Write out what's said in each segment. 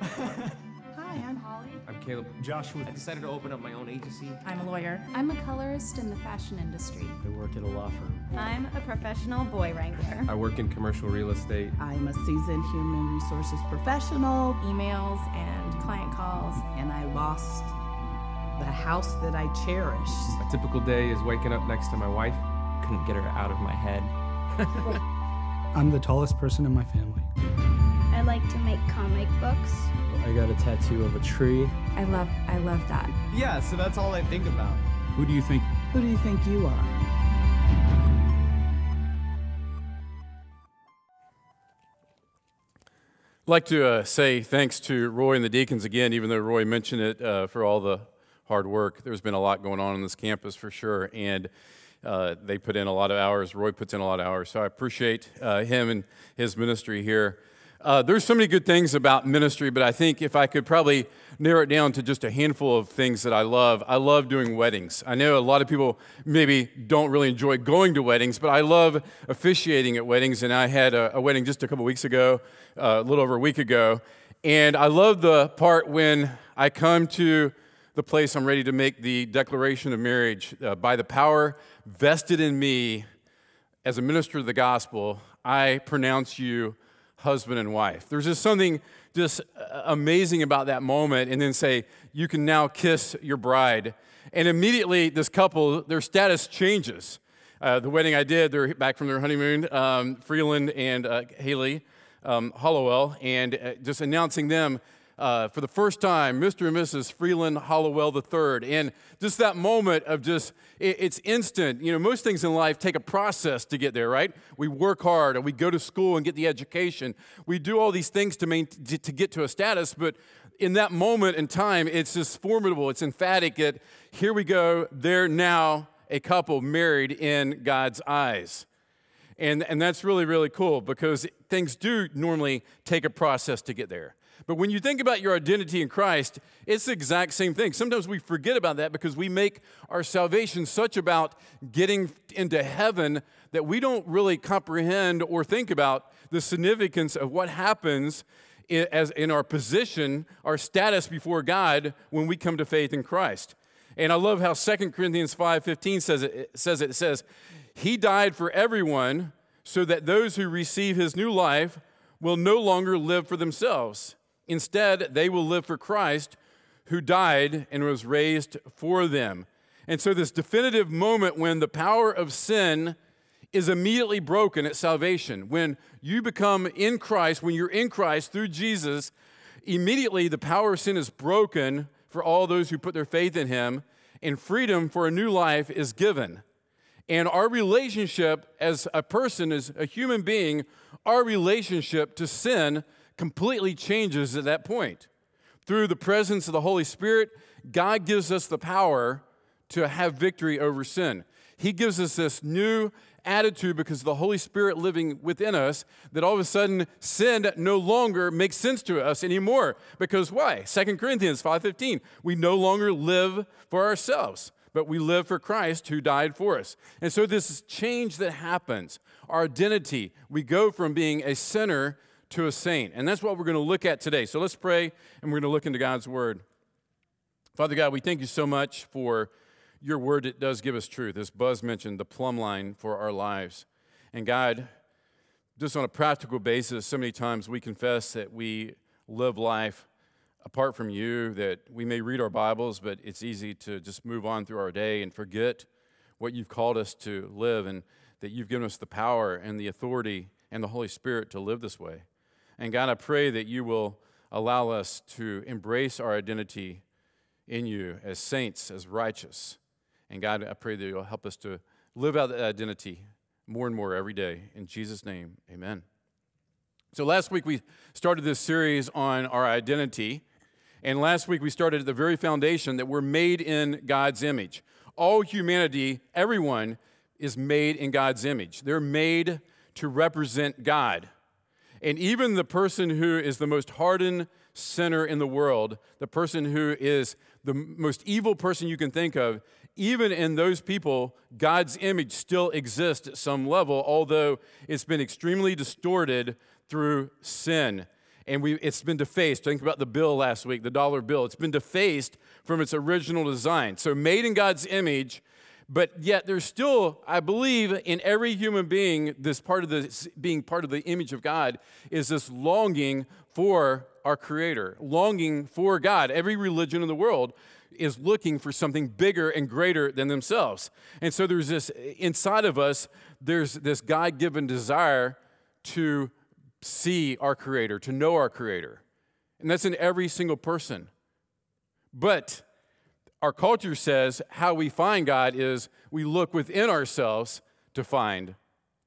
Hi, I'm Holly. I'm Caleb. Joshua. I decided to open up my own agency. I'm a lawyer. I'm a colorist in the fashion industry. I work at a law firm. I'm a professional boy wrangler. I work in commercial real estate. I'm a seasoned human resources professional, Emails and client calls. and I lost the house that I cherished. A typical day is waking up next to my wife. Couldn't get her out of my head. I'm the tallest person in my family. I like to make comic books. I got a tattoo of a tree. I love I love that. Yeah, so that's all I think about. Who do you think? Who do you think you are? I'd like to uh, say thanks to Roy and the deacons again, even though Roy mentioned it uh, for all the hard work. There's been a lot going on on this campus for sure, and uh, they put in a lot of hours. Roy puts in a lot of hours, so I appreciate uh, him and his ministry here. Uh, there's so many good things about ministry, but I think if I could probably narrow it down to just a handful of things that I love, I love doing weddings. I know a lot of people maybe don't really enjoy going to weddings, but I love officiating at weddings. And I had a, a wedding just a couple weeks ago, uh, a little over a week ago. And I love the part when I come to the place I'm ready to make the declaration of marriage uh, by the power vested in me as a minister of the gospel, I pronounce you husband and wife. There's just something just uh, amazing about that moment, and then say, You can now kiss your bride. And immediately, this couple, their status changes. Uh, the wedding I did, they're back from their honeymoon, um, Freeland and uh, Haley um, Hollowell, and uh, just announcing them uh, for the first time, Mr. and Mrs. Freeland Hollowell III. And just that moment of just, it, it's instant. You know, most things in life take a process to get there, right? We work hard and we go to school and get the education. We do all these things to, main, to, to get to a status, but in that moment in time, it's just formidable. It's emphatic that here we go, they're now a couple married in God's eyes. And, and that's really, really cool because things do normally take a process to get there. But when you think about your identity in Christ, it's the exact same thing. Sometimes we forget about that because we make our salvation such about getting into heaven that we don't really comprehend or think about the significance of what happens in, as in our position, our status before God when we come to faith in Christ. And I love how 2 Corinthians 5:15 says it, it says it, it says, "He died for everyone so that those who receive his new life will no longer live for themselves." Instead, they will live for Christ who died and was raised for them. And so, this definitive moment when the power of sin is immediately broken at salvation, when you become in Christ, when you're in Christ through Jesus, immediately the power of sin is broken for all those who put their faith in Him, and freedom for a new life is given. And our relationship as a person, as a human being, our relationship to sin completely changes at that point. Through the presence of the Holy Spirit, God gives us the power to have victory over sin. He gives us this new attitude because the Holy Spirit living within us that all of a sudden sin no longer makes sense to us anymore. Because why? 2 Corinthians 5:15. We no longer live for ourselves, but we live for Christ who died for us. And so this change that happens, our identity, we go from being a sinner to a saint. And that's what we're going to look at today. So let's pray and we're going to look into God's word. Father God, we thank you so much for your word that does give us truth. As Buzz mentioned, the plumb line for our lives. And God, just on a practical basis, so many times we confess that we live life apart from you, that we may read our Bibles, but it's easy to just move on through our day and forget what you've called us to live and that you've given us the power and the authority and the Holy Spirit to live this way. And God, I pray that you will allow us to embrace our identity in you as saints, as righteous. And God, I pray that you'll help us to live out that identity more and more every day. In Jesus' name, amen. So last week we started this series on our identity. And last week we started at the very foundation that we're made in God's image. All humanity, everyone, is made in God's image. They're made to represent God. And even the person who is the most hardened sinner in the world, the person who is the most evil person you can think of, even in those people, God's image still exists at some level, although it's been extremely distorted through sin. And we, it's been defaced. Think about the bill last week, the dollar bill. It's been defaced from its original design. So, made in God's image, but yet there's still, I believe, in every human being, this part of the being part of the image of God is this longing for our Creator, longing for God. Every religion in the world is looking for something bigger and greater than themselves. And so there's this inside of us, there's this God given desire to see our Creator, to know our Creator. And that's in every single person. But our culture says how we find God is we look within ourselves to find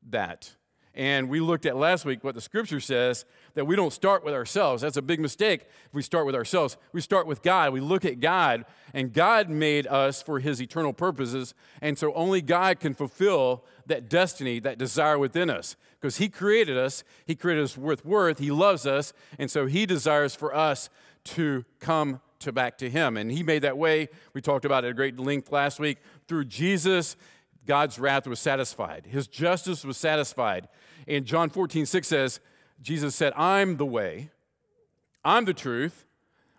that. And we looked at last week what the scripture says that we don't start with ourselves. That's a big mistake if we start with ourselves. We start with God. We look at God, and God made us for his eternal purposes. And so only God can fulfill that destiny, that desire within us. Because he created us, he created us with worth, he loves us, and so he desires for us to come to back to him. And he made that way. We talked about it at great length last week. Through Jesus, God's wrath was satisfied. His justice was satisfied. And John 14, 6 says, Jesus said, I'm the way, I'm the truth,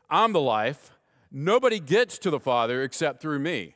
I'm the life. Nobody gets to the Father except through me.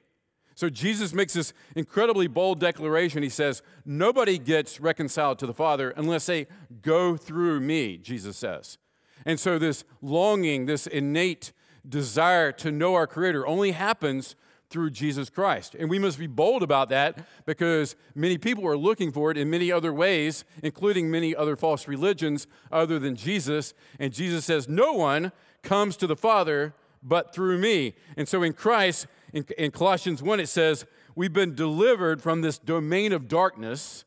So Jesus makes this incredibly bold declaration. He says, Nobody gets reconciled to the Father unless they go through me, Jesus says. And so this longing, this innate desire to know our Creator only happens through Jesus Christ. And we must be bold about that because many people are looking for it in many other ways, including many other false religions other than Jesus. And Jesus says, No one comes to the Father but through me. And so in Christ, in, in Colossians 1, it says, We've been delivered from this domain of darkness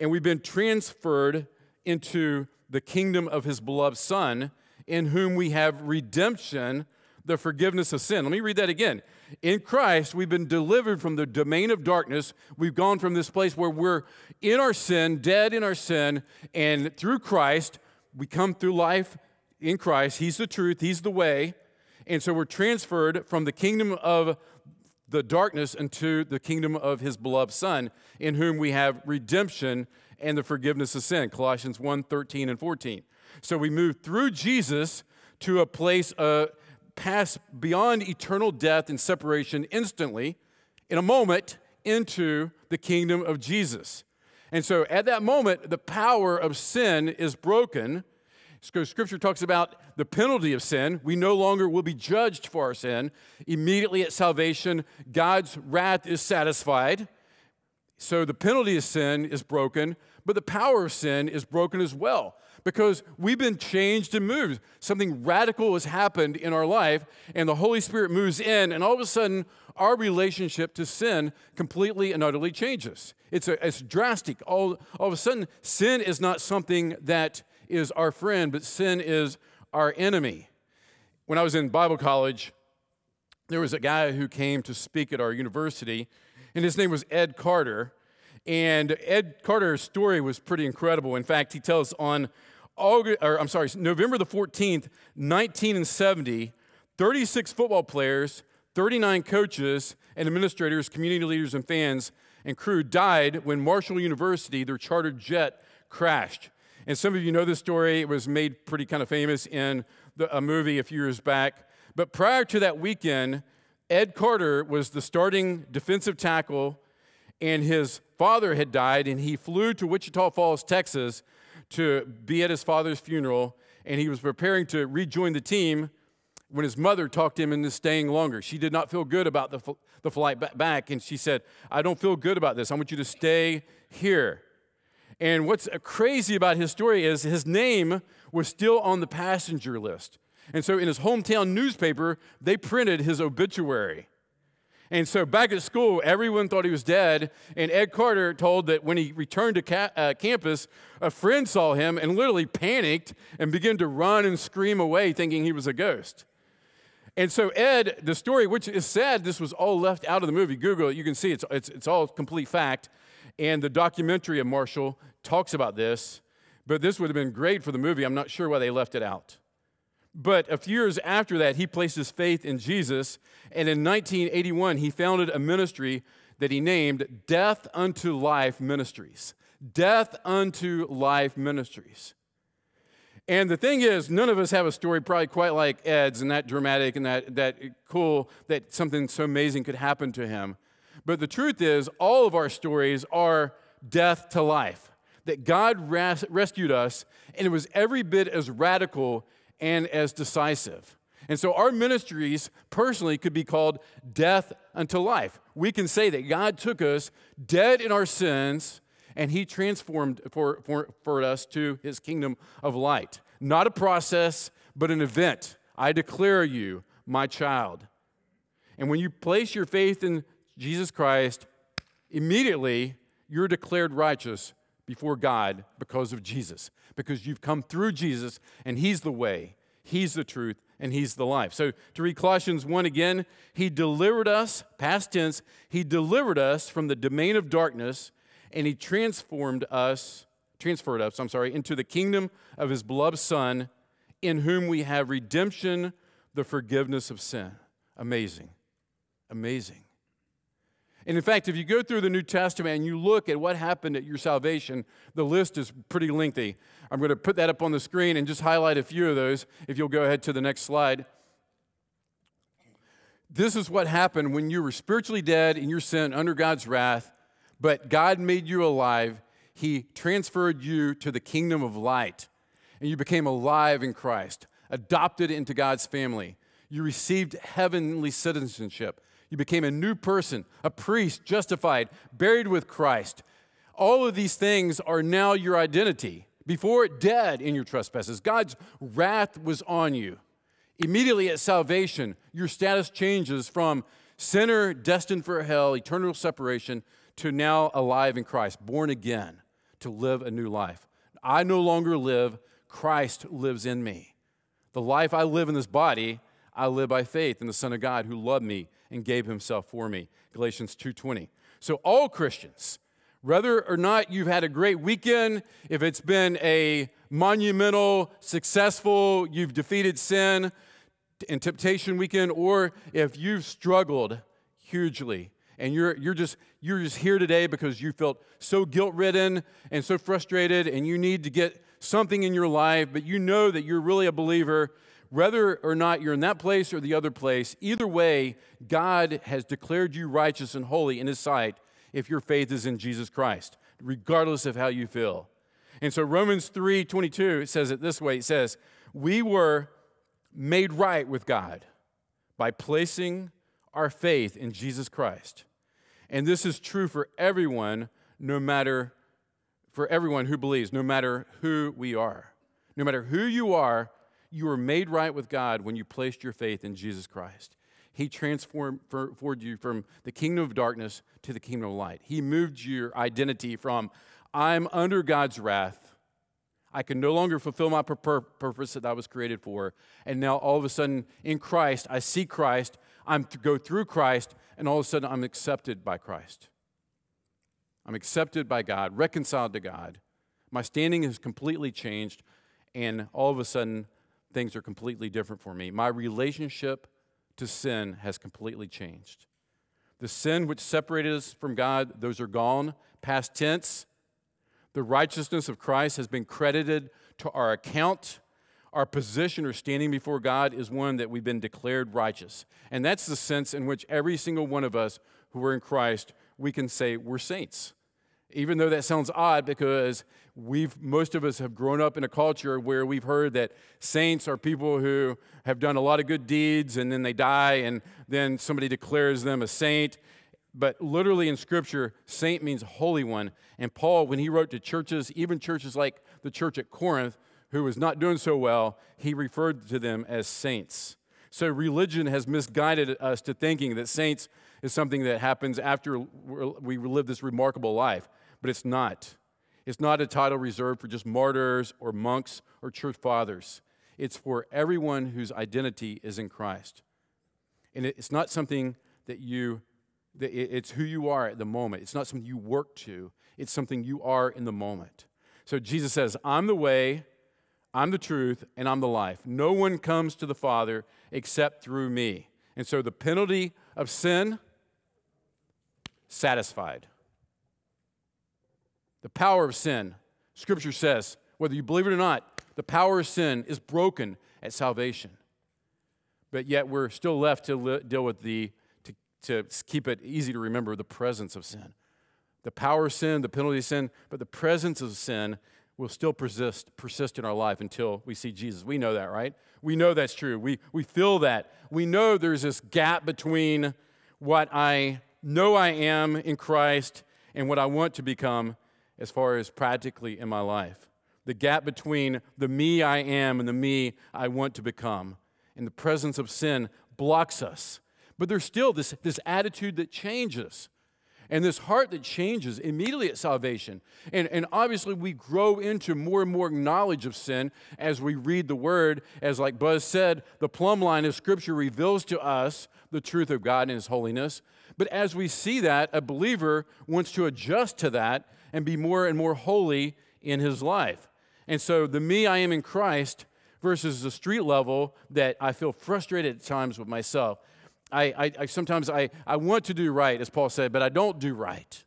and we've been transferred into the kingdom of his beloved Son, in whom we have redemption, the forgiveness of sin. Let me read that again. In Christ, we've been delivered from the domain of darkness. We've gone from this place where we're in our sin, dead in our sin, and through Christ, we come through life in Christ. He's the truth, He's the way. And so we're transferred from the kingdom of the darkness into the kingdom of His beloved Son, in whom we have redemption and the forgiveness of sin. Colossians 1 13 and 14. So we move through Jesus to a place uh, pass beyond eternal death and separation instantly, in a moment, into the kingdom of Jesus. And so at that moment, the power of sin is broken. Scripture talks about the penalty of sin. We no longer will be judged for our sin. Immediately at salvation, God's wrath is satisfied. So the penalty of sin is broken, but the power of sin is broken as well because we've been changed and moved. Something radical has happened in our life, and the Holy Spirit moves in, and all of a sudden, our relationship to sin completely and utterly changes. It's, a, it's drastic. All, all of a sudden, sin is not something that is our friend, but sin is our enemy. When I was in Bible college, there was a guy who came to speak at our university, and his name was Ed Carter. And Ed Carter's story was pretty incredible. In fact, he tells on August, or I'm sorry, November the 14th, 1970, 36 football players, 39 coaches and administrators, community leaders, and fans and crew died when Marshall University, their chartered jet, crashed. And some of you know this story. It was made pretty kind of famous in the, a movie a few years back. But prior to that weekend, Ed Carter was the starting defensive tackle, and his father had died, and he flew to Wichita Falls, Texas to be at his father's funeral, and he was preparing to rejoin the team when his mother talked him into staying longer. She did not feel good about the, the flight back, and she said, I don't feel good about this. I want you to stay here. And what's crazy about his story is his name was still on the passenger list. And so in his hometown newspaper, they printed his obituary. And so back at school, everyone thought he was dead. And Ed Carter told that when he returned to ca- uh, campus, a friend saw him and literally panicked and began to run and scream away, thinking he was a ghost. And so, Ed, the story, which is sad, this was all left out of the movie. Google it, you can see it's, it's, it's all complete fact. And the documentary of Marshall talks about this. But this would have been great for the movie. I'm not sure why they left it out. But a few years after that, he placed his faith in Jesus. And in 1981, he founded a ministry that he named Death Unto Life Ministries. Death Unto Life Ministries. And the thing is, none of us have a story probably quite like Ed's and that dramatic and that, that cool, that something so amazing could happen to him. But the truth is, all of our stories are death to life. That God res- rescued us, and it was every bit as radical and as decisive. And so our ministries personally could be called death unto life. We can say that God took us dead in our sins and he transformed for, for, for us to his kingdom of light. Not a process, but an event. I declare you my child. And when you place your faith in Jesus Christ, immediately you're declared righteous before God because of Jesus, because you've come through Jesus and he's the way, he's the truth, and he's the life. So to read Colossians 1 again, he delivered us, past tense, he delivered us from the domain of darkness and he transformed us, transferred us, I'm sorry, into the kingdom of his beloved son in whom we have redemption, the forgiveness of sin. Amazing. Amazing. And in fact, if you go through the New Testament and you look at what happened at your salvation, the list is pretty lengthy. I'm going to put that up on the screen and just highlight a few of those if you'll go ahead to the next slide. This is what happened when you were spiritually dead in your sin under God's wrath, but God made you alive. He transferred you to the kingdom of light, and you became alive in Christ, adopted into God's family. You received heavenly citizenship. You became a new person, a priest, justified, buried with Christ. All of these things are now your identity. Before dead in your trespasses, God's wrath was on you. Immediately at salvation, your status changes from sinner destined for hell, eternal separation, to now alive in Christ, born again to live a new life. I no longer live, Christ lives in me. The life I live in this body, I live by faith in the Son of God who loved me and gave himself for me. Galatians 2:20. So all Christians, whether or not you've had a great weekend, if it's been a monumental, successful, you've defeated sin and temptation weekend, or if you've struggled hugely and you're, you're, just, you're just here today because you felt so guilt ridden and so frustrated, and you need to get something in your life, but you know that you're really a believer, whether or not you're in that place or the other place, either way, God has declared you righteous and holy in His sight if your faith is in Jesus Christ, regardless of how you feel. And so Romans 3 22 it says it this way it says, We were made right with God by placing our faith in Jesus Christ. And this is true for everyone, no matter for everyone who believes, no matter who we are. No matter who you are, you were made right with God when you placed your faith in Jesus Christ. He transformed you from the kingdom of darkness to the kingdom of light. He moved your identity from, I'm under God's wrath. I can no longer fulfill my purpose that I was created for. And now all of a sudden, in Christ, I see Christ. I'm to go through Christ, and all of a sudden, I'm accepted by Christ. I'm accepted by God, reconciled to God. My standing has completely changed, and all of a sudden, things are completely different for me. My relationship to sin has completely changed. The sin which separated us from God, those are gone, past tense. The righteousness of Christ has been credited to our account. Our position or standing before God is one that we've been declared righteous. And that's the sense in which every single one of us who are in Christ, we can say we're saints. Even though that sounds odd because we've most of us have grown up in a culture where we've heard that saints are people who have done a lot of good deeds and then they die and then somebody declares them a saint. But literally in scripture, saint means holy one. And Paul, when he wrote to churches, even churches like the church at Corinth, who was not doing so well, he referred to them as saints. So religion has misguided us to thinking that saints is something that happens after we live this remarkable life but it's not. It's not a title reserved for just martyrs or monks or church fathers. It's for everyone whose identity is in Christ. And it's not something that you, it's who you are at the moment. It's not something you work to, it's something you are in the moment. So Jesus says, I'm the way, I'm the truth, and I'm the life. No one comes to the Father except through me. And so the penalty of sin, satisfied. The power of sin, Scripture says, whether you believe it or not, the power of sin is broken at salvation. But yet we're still left to li- deal with the, to, to keep it easy to remember, the presence of sin. The power of sin, the penalty of sin, but the presence of sin will still persist, persist in our life until we see Jesus. We know that, right? We know that's true. We, we feel that. We know there's this gap between what I know I am in Christ and what I want to become as far as practically in my life. The gap between the me I am and the me I want to become. And the presence of sin blocks us. But there's still this, this attitude that changes and this heart that changes immediately at salvation. And, and obviously, we grow into more and more knowledge of sin as we read the word. As, like Buzz said, the plumb line of Scripture reveals to us the truth of God and His holiness. But as we see that, a believer wants to adjust to that and be more and more holy in his life. And so, the me I am in Christ versus the street level that I feel frustrated at times with myself. I, I, I, sometimes I, I want to do right, as Paul said, but I don't do right.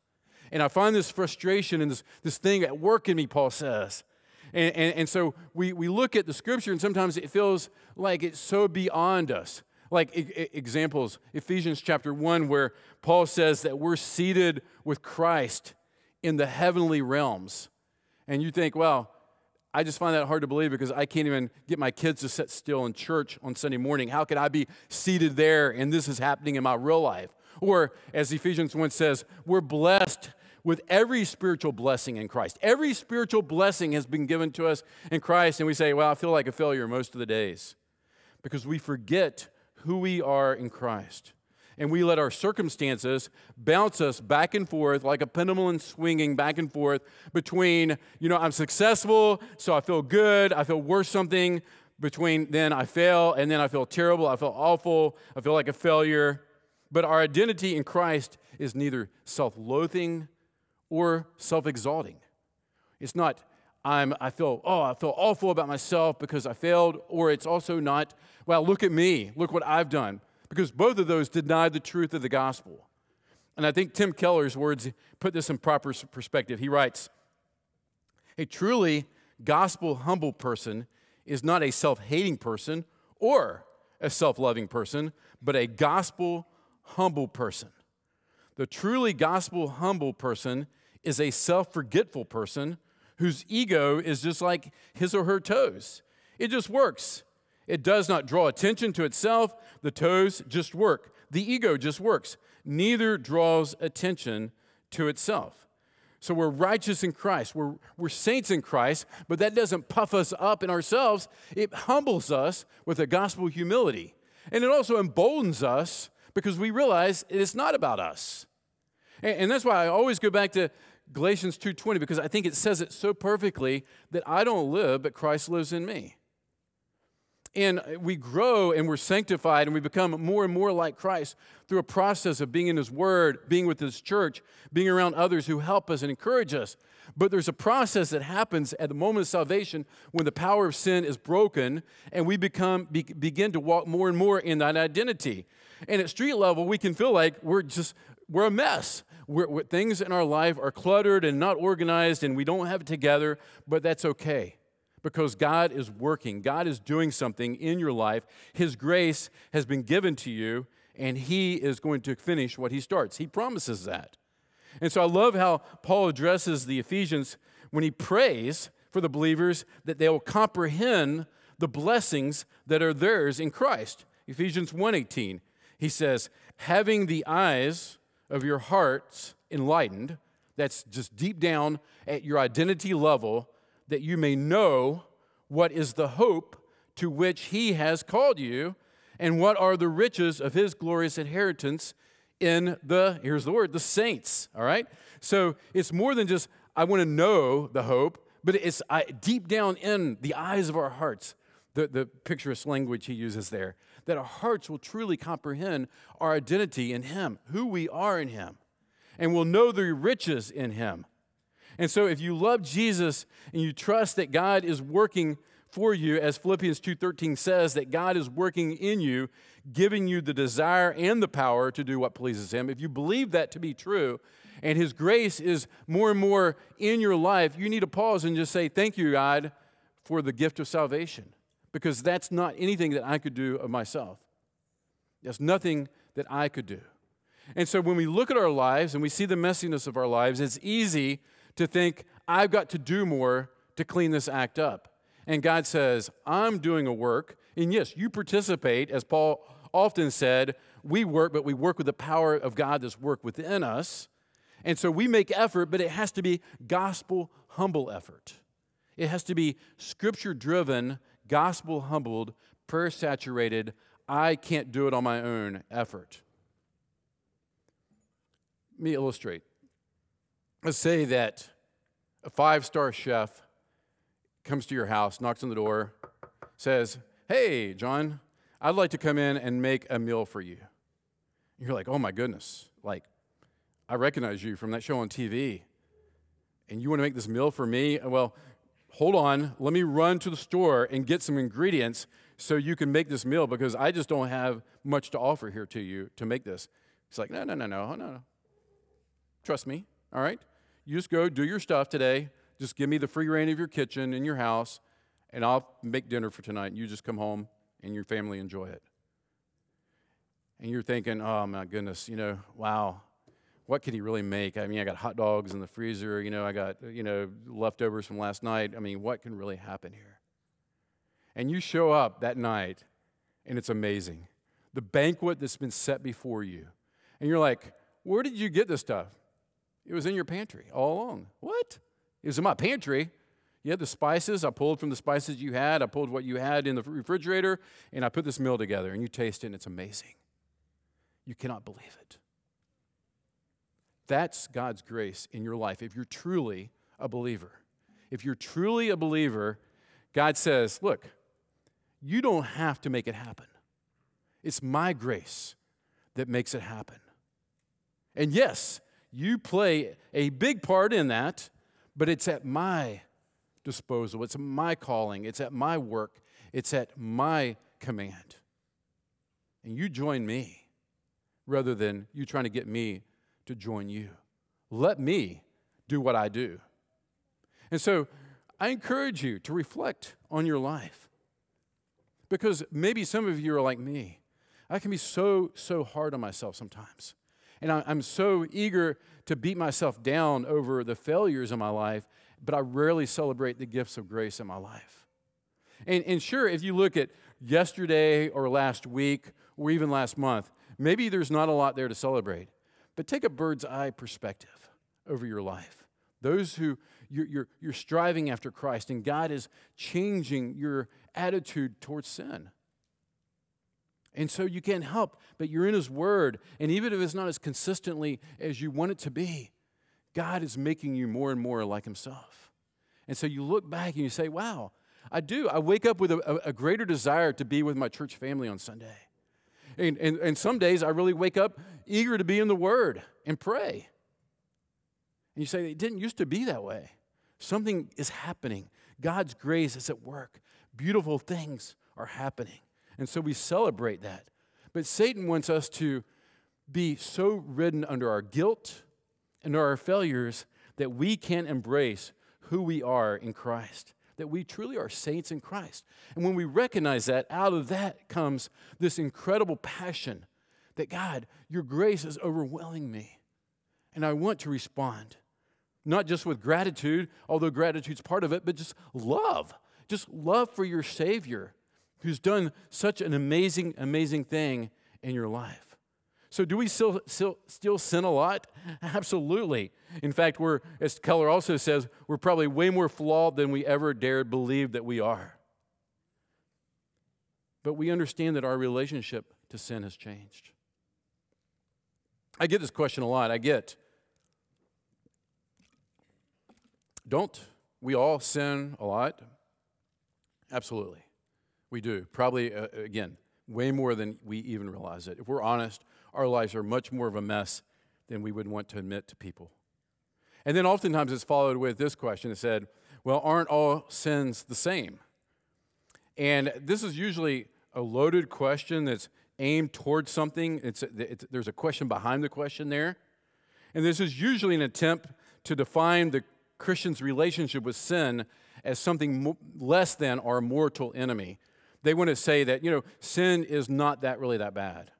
And I find this frustration and this, this thing at work in me, Paul says. And, and, and so we, we look at the scripture, and sometimes it feels like it's so beyond us. Like e- examples, Ephesians chapter 1, where Paul says that we're seated with Christ in the heavenly realms. And you think, well, I just find that hard to believe because I can't even get my kids to sit still in church on Sunday morning. How could I be seated there and this is happening in my real life? Or, as Ephesians 1 says, we're blessed with every spiritual blessing in Christ. Every spiritual blessing has been given to us in Christ, and we say, well, I feel like a failure most of the days because we forget who we are in Christ and we let our circumstances bounce us back and forth like a pendulum swinging back and forth between, you know, I'm successful, so I feel good, I feel worth something, between then I fail, and then I feel terrible, I feel awful, I feel like a failure. But our identity in Christ is neither self loathing or self exalting. It's not, I'm, I feel, oh, I feel awful about myself because I failed, or it's also not, well, look at me, look what I've done because both of those deny the truth of the gospel. And I think Tim Keller's words put this in proper perspective. He writes A truly gospel humble person is not a self hating person or a self loving person, but a gospel humble person. The truly gospel humble person is a self forgetful person whose ego is just like his or her toes. It just works. It does not draw attention to itself. The toes just work. The ego just works. Neither draws attention to itself. So we're righteous in Christ. We're, we're saints in Christ, but that doesn't puff us up in ourselves. It humbles us with a gospel humility. And it also emboldens us because we realize it's not about us. And, and that's why I always go back to Galatians 2:20 because I think it says it so perfectly that I don't live, but Christ lives in me. And uh, we grow and we're sanctified and we become more and more like Christ through a process of being in His Word, being with His church, being around others who help us and encourage us. But there's a process that happens at the moment of salvation when the power of sin is broken and we become, be, begin to walk more and more in that identity. And at street level, we can feel like we're just, we're a mess. We're, we're, things in our life are cluttered and not organized and we don't have it together, but that's okay because God is working. God is doing something in your life. His grace has been given to you, and He is going to finish what He starts. He promises that. And so I love how Paul addresses the Ephesians when he prays for the believers that they will comprehend the blessings that are theirs in Christ. Ephesians 1:18. He says, "Having the eyes of your hearts enlightened, that's just deep down at your identity level, that you may know what is the hope to which he has called you, and what are the riches of his glorious inheritance in the, here's the word, the saints. All right? So it's more than just, I want to know the hope, but it's I, deep down in the eyes of our hearts, the, the picturesque language he uses there, that our hearts will truly comprehend our identity in him, who we are in him, and will know the riches in him. And so if you love Jesus and you trust that God is working for you as Philippians 2:13 says that God is working in you, giving you the desire and the power to do what pleases him. If you believe that to be true, and his grace is more and more in your life, you need to pause and just say, "Thank you, God, for the gift of salvation because that's not anything that I could do of myself. That's nothing that I could do. And so when we look at our lives and we see the messiness of our lives, it's easy to think, I've got to do more to clean this act up. And God says, I'm doing a work. And yes, you participate, as Paul often said, we work, but we work with the power of God that's worked within us. And so we make effort, but it has to be gospel humble effort. It has to be scripture driven, gospel humbled, prayer saturated, I can't do it on my own effort. Let me illustrate. Let's say that a five star chef comes to your house, knocks on the door, says, Hey, John, I'd like to come in and make a meal for you. You're like, Oh my goodness, like, I recognize you from that show on TV. And you want to make this meal for me? Well, hold on, let me run to the store and get some ingredients so you can make this meal because I just don't have much to offer here to you to make this. He's like, No, no, no, no, no, no. Trust me, all right? You just go do your stuff today. Just give me the free rein of your kitchen and your house, and I'll make dinner for tonight. And You just come home and your family enjoy it. And you're thinking, oh my goodness, you know, wow, what could he really make? I mean, I got hot dogs in the freezer, you know, I got, you know, leftovers from last night. I mean, what can really happen here? And you show up that night, and it's amazing. The banquet that's been set before you. And you're like, where did you get this stuff? It was in your pantry all along. What? It was in my pantry. You had the spices. I pulled from the spices you had. I pulled what you had in the refrigerator, and I put this meal together, and you taste it, and it's amazing. You cannot believe it. That's God's grace in your life if you're truly a believer. If you're truly a believer, God says, Look, you don't have to make it happen. It's my grace that makes it happen. And yes, you play a big part in that, but it's at my disposal. It's my calling. It's at my work. It's at my command. And you join me rather than you trying to get me to join you. Let me do what I do. And so I encourage you to reflect on your life because maybe some of you are like me. I can be so, so hard on myself sometimes. And I, am so eager to beat myself down over the failures in my life, but I rarely celebrate the gifts of grace in my life. And, and sure, if you look at yesterday or last week or even last month, maybe there's not a lot there to celebrate. But take a bird's eye perspective over your life. Those who you're, you're, you're striving after Christ, and God is changing your attitude towards sin. And so you can't help, but you're in His Word. And even if it's not as consistently as you want it to be, God is making you more and more like Himself. And so you look back and you say, wow, I do. I wake up with a, a greater desire to be with my church family on Sunday. And, and, and some days I really wake up eager to be in the Word and pray. And you say, it didn't used to be that way. Something is happening. God's grace is at work. Beautiful things are happening. And so we celebrate that. But Satan wants us to be so ridden under our guilt and our failures that we can't embrace who we are in Christ, that we truly are saints in Christ. And when we recognize that, out of that comes this incredible passion that God, your grace is overwhelming me. And I want to respond, not just with gratitude, although gratitude's part of it, but just love. Just love for your Savior who's done such an amazing, amazing thing in your life. So, do we still, still, still sin a lot? Absolutely. In fact, we're, as Keller also says, we're probably way more flawed than we ever dared believe that we are. But we understand that our relationship to sin has changed. I get this question a lot. I get, don't we all sin a lot? Absolutely. We do. Probably, uh, again, way more than we even realize it. If we're honest, our lives are much more of a mess than we would want to admit to people. And then oftentimes it's followed with this question it said, Well, aren't all sins the same? And this is usually a loaded question that's aimed towards something. It's, it's, there's a question behind the question there. And this is usually an attempt to define the Christian's relationship with sin as something mo- less than our mortal enemy. They want to say that, you know, sin is not that really that bad,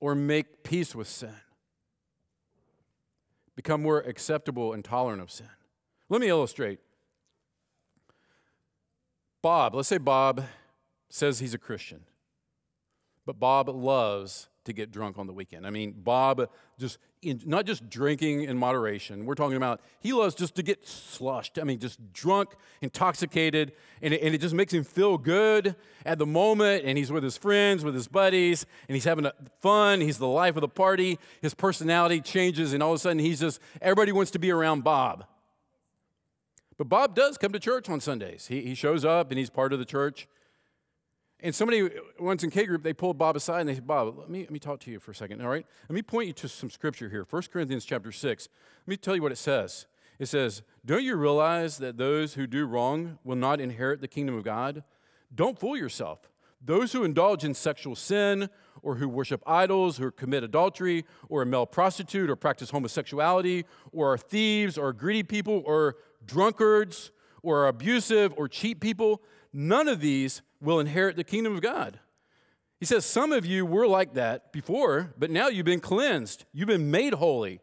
or make peace with sin, become more acceptable and tolerant of sin. Let me illustrate. Bob, let's say Bob says he's a Christian, but Bob loves to get drunk on the weekend. I mean, Bob just in, not just drinking in moderation. We're talking about he loves just to get slushed. I mean, just drunk, intoxicated, and it, and it just makes him feel good at the moment. And he's with his friends, with his buddies, and he's having fun. He's the life of the party. His personality changes, and all of a sudden, he's just everybody wants to be around Bob. But Bob does come to church on Sundays. He, he shows up and he's part of the church. And somebody once in K group, they pulled Bob aside and they said, Bob, let me, let me talk to you for a second, all right? Let me point you to some scripture here. 1 Corinthians chapter 6. Let me tell you what it says. It says, Don't you realize that those who do wrong will not inherit the kingdom of God? Don't fool yourself. Those who indulge in sexual sin, or who worship idols, or commit adultery, or a male prostitute, or practice homosexuality, or are thieves, or greedy people, or drunkards, or abusive, or cheat people, none of these will inherit the kingdom of God. He says, Some of you were like that before, but now you've been cleansed. You've been made holy.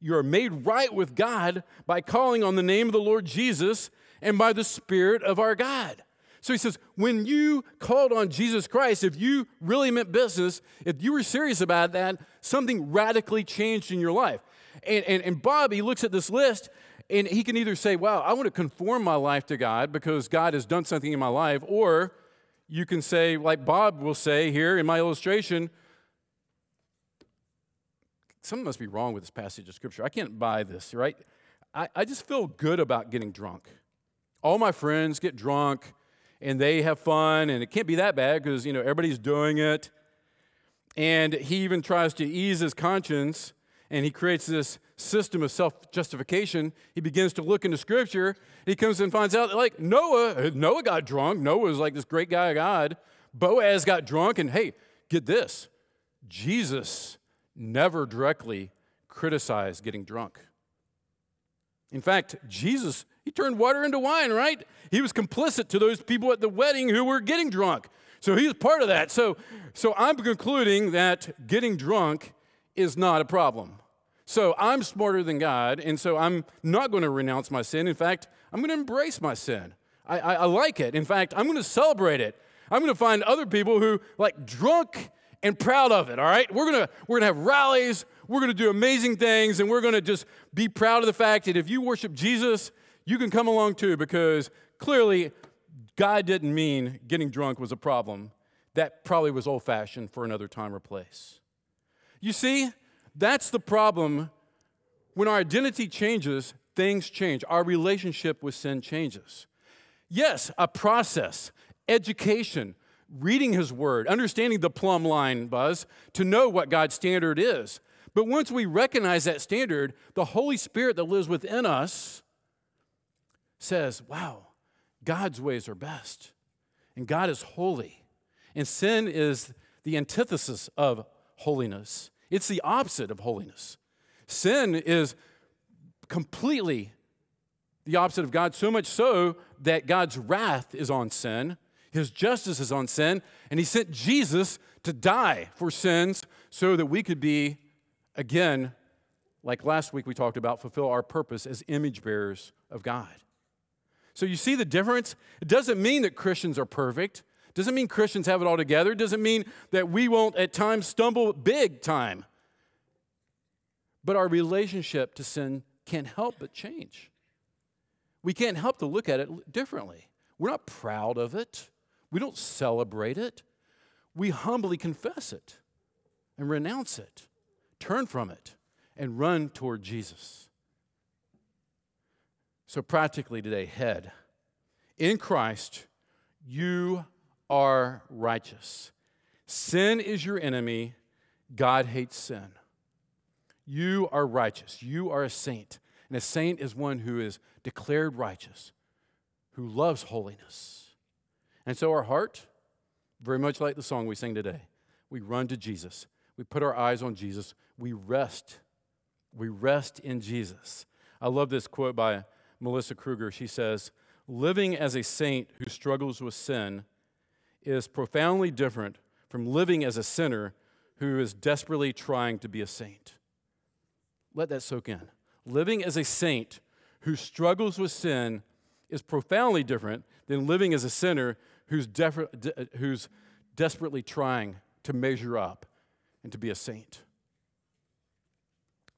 You are made right with God by calling on the name of the Lord Jesus and by the Spirit of our God. So he says, when you called on Jesus Christ, if you really meant business, if you were serious about that, something radically changed in your life. And, and, and Bob, he looks at this list and he can either say, wow, I want to conform my life to God because God has done something in my life, or you can say, like Bob will say here in my illustration, something must be wrong with this passage of scripture. I can't buy this, right? I, I just feel good about getting drunk. All my friends get drunk and they have fun, and it can't be that bad because, you know, everybody's doing it. And he even tries to ease his conscience and he creates this system of self justification. He begins to look into scripture. He comes and finds out, like, Noah, Noah got drunk. Noah was like this great guy of God. Boaz got drunk, and hey, get this Jesus never directly criticized getting drunk. In fact, Jesus, he turned water into wine, right? He was complicit to those people at the wedding who were getting drunk. So he was part of that. So, so I'm concluding that getting drunk is not a problem. So I'm smarter than God, and so I'm not going to renounce my sin. In fact, I'm going to embrace my sin. I, I, I like it. In fact, I'm going to celebrate it. I'm going to find other people who like drunk and proud of it. All right, we're gonna we're gonna have rallies. We're gonna do amazing things, and we're gonna just be proud of the fact that if you worship Jesus, you can come along too, because clearly God didn't mean getting drunk was a problem. That probably was old fashioned for another time or place. You see, that's the problem. When our identity changes, things change. Our relationship with sin changes. Yes, a process, education, reading His Word, understanding the plumb line, Buzz, to know what God's standard is. But once we recognize that standard, the Holy Spirit that lives within us says, wow, God's ways are best. And God is holy. And sin is the antithesis of holiness. It's the opposite of holiness. Sin is completely the opposite of God, so much so that God's wrath is on sin, His justice is on sin, and He sent Jesus to die for sins so that we could be, again, like last week we talked about, fulfill our purpose as image bearers of God. So you see the difference? It doesn't mean that Christians are perfect. Doesn't mean Christians have it all together. Doesn't mean that we won't at times stumble big time. But our relationship to sin can't help but change. We can't help to look at it differently. We're not proud of it, we don't celebrate it. We humbly confess it and renounce it, turn from it, and run toward Jesus. So, practically today, head. In Christ, you are righteous. Sin is your enemy, God hates sin. You are righteous. You are a saint. And a saint is one who is declared righteous, who loves holiness. And so our heart, very much like the song we sing today, we run to Jesus. We put our eyes on Jesus. We rest. We rest in Jesus. I love this quote by Melissa Kruger. She says, living as a saint who struggles with sin is profoundly different from living as a sinner who is desperately trying to be a saint. Let that soak in. Living as a saint who struggles with sin is profoundly different than living as a sinner who's, def- de- who's desperately trying to measure up and to be a saint.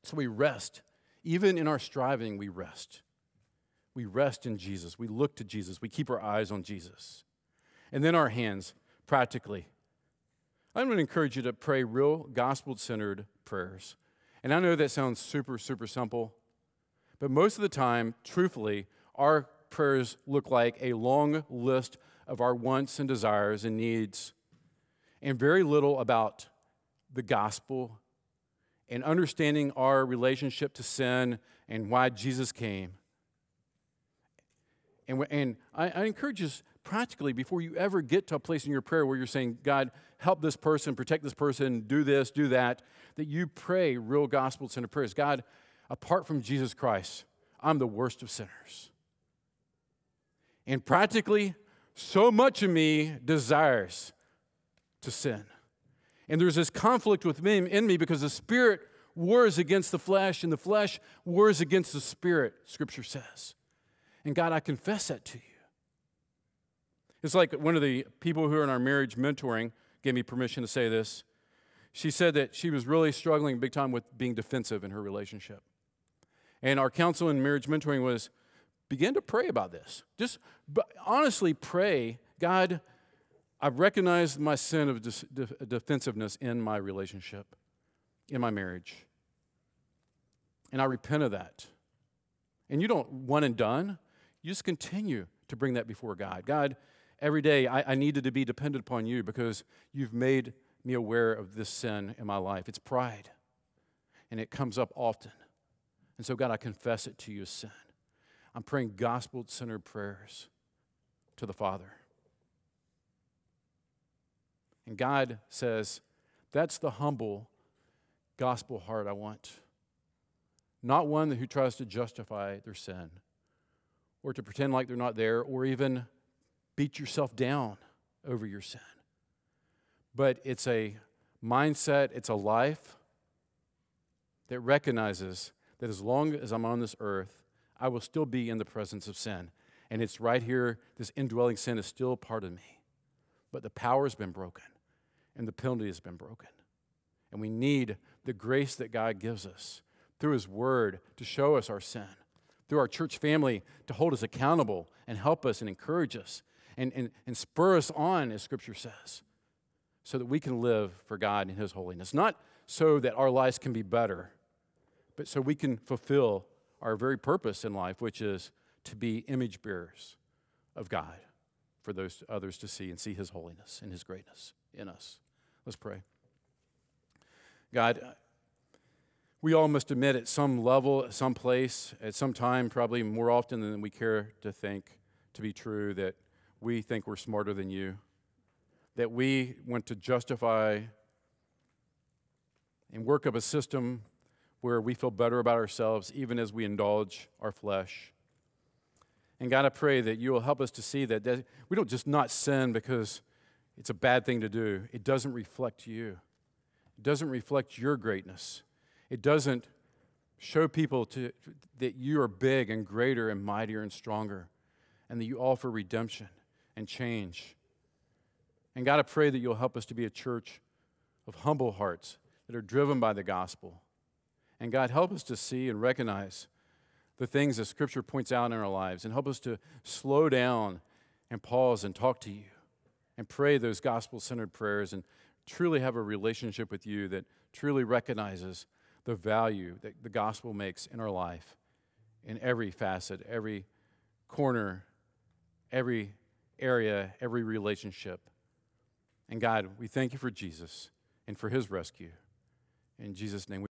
So we rest. Even in our striving, we rest. We rest in Jesus. We look to Jesus. We keep our eyes on Jesus. And then our hands, practically. I'm going to encourage you to pray real gospel centered prayers. And I know that sounds super, super simple, but most of the time, truthfully, our prayers look like a long list of our wants and desires and needs, and very little about the gospel and understanding our relationship to sin and why Jesus came. And, and I, I encourage you practically before you ever get to a place in your prayer where you're saying, God, help this person, protect this person, do this, do that, that you pray real gospel centered prayers. God, apart from Jesus Christ, I'm the worst of sinners. And practically, so much of me desires to sin. And there's this conflict with me in me because the spirit wars against the flesh and the flesh wars against the spirit, scripture says. And God, I confess that to you. It's like one of the people who are in our marriage mentoring gave me permission to say this. She said that she was really struggling big time with being defensive in her relationship. And our counsel in marriage mentoring was begin to pray about this. Just honestly pray, God, I've recognized my sin of de- defensiveness in my relationship, in my marriage. And I repent of that. And you don't one and done. You just continue to bring that before God. God, every day I, I needed to be dependent upon you because you've made me aware of this sin in my life. It's pride, and it comes up often. And so, God, I confess it to you as sin. I'm praying gospel centered prayers to the Father. And God says, That's the humble gospel heart I want. Not one who tries to justify their sin or to pretend like they're not there or even beat yourself down over your sin. But it's a mindset, it's a life that recognizes that as long as I'm on this earth, I will still be in the presence of sin. And it's right here, this indwelling sin is still part of me. But the power has been broken and the penalty has been broken. And we need the grace that God gives us through His Word to show us our sin, through our church family to hold us accountable and help us and encourage us and, and, and spur us on, as Scripture says, so that we can live for God in His holiness. Not so that our lives can be better, but so we can fulfill our very purpose in life, which is to be image bearers of God for those others to see and see His holiness and His greatness in us. Let's pray. God, we all must admit at some level, at some place, at some time, probably more often than we care to think to be true, that we think we're smarter than you, that we want to justify and work up a system where we feel better about ourselves even as we indulge our flesh. And God, I pray that you will help us to see that, that we don't just not sin because it's a bad thing to do. It doesn't reflect you. It doesn't reflect your greatness. It doesn't show people to, that you are big and greater and mightier and stronger and that you offer redemption and change. And God, I pray that you'll help us to be a church of humble hearts that are driven by the gospel. And God, help us to see and recognize the things that Scripture points out in our lives and help us to slow down and pause and talk to you and pray those gospel centered prayers and truly have a relationship with you that truly recognizes the value that the gospel makes in our life in every facet, every corner, every area, every relationship. And God, we thank you for Jesus and for his rescue. In Jesus' name, we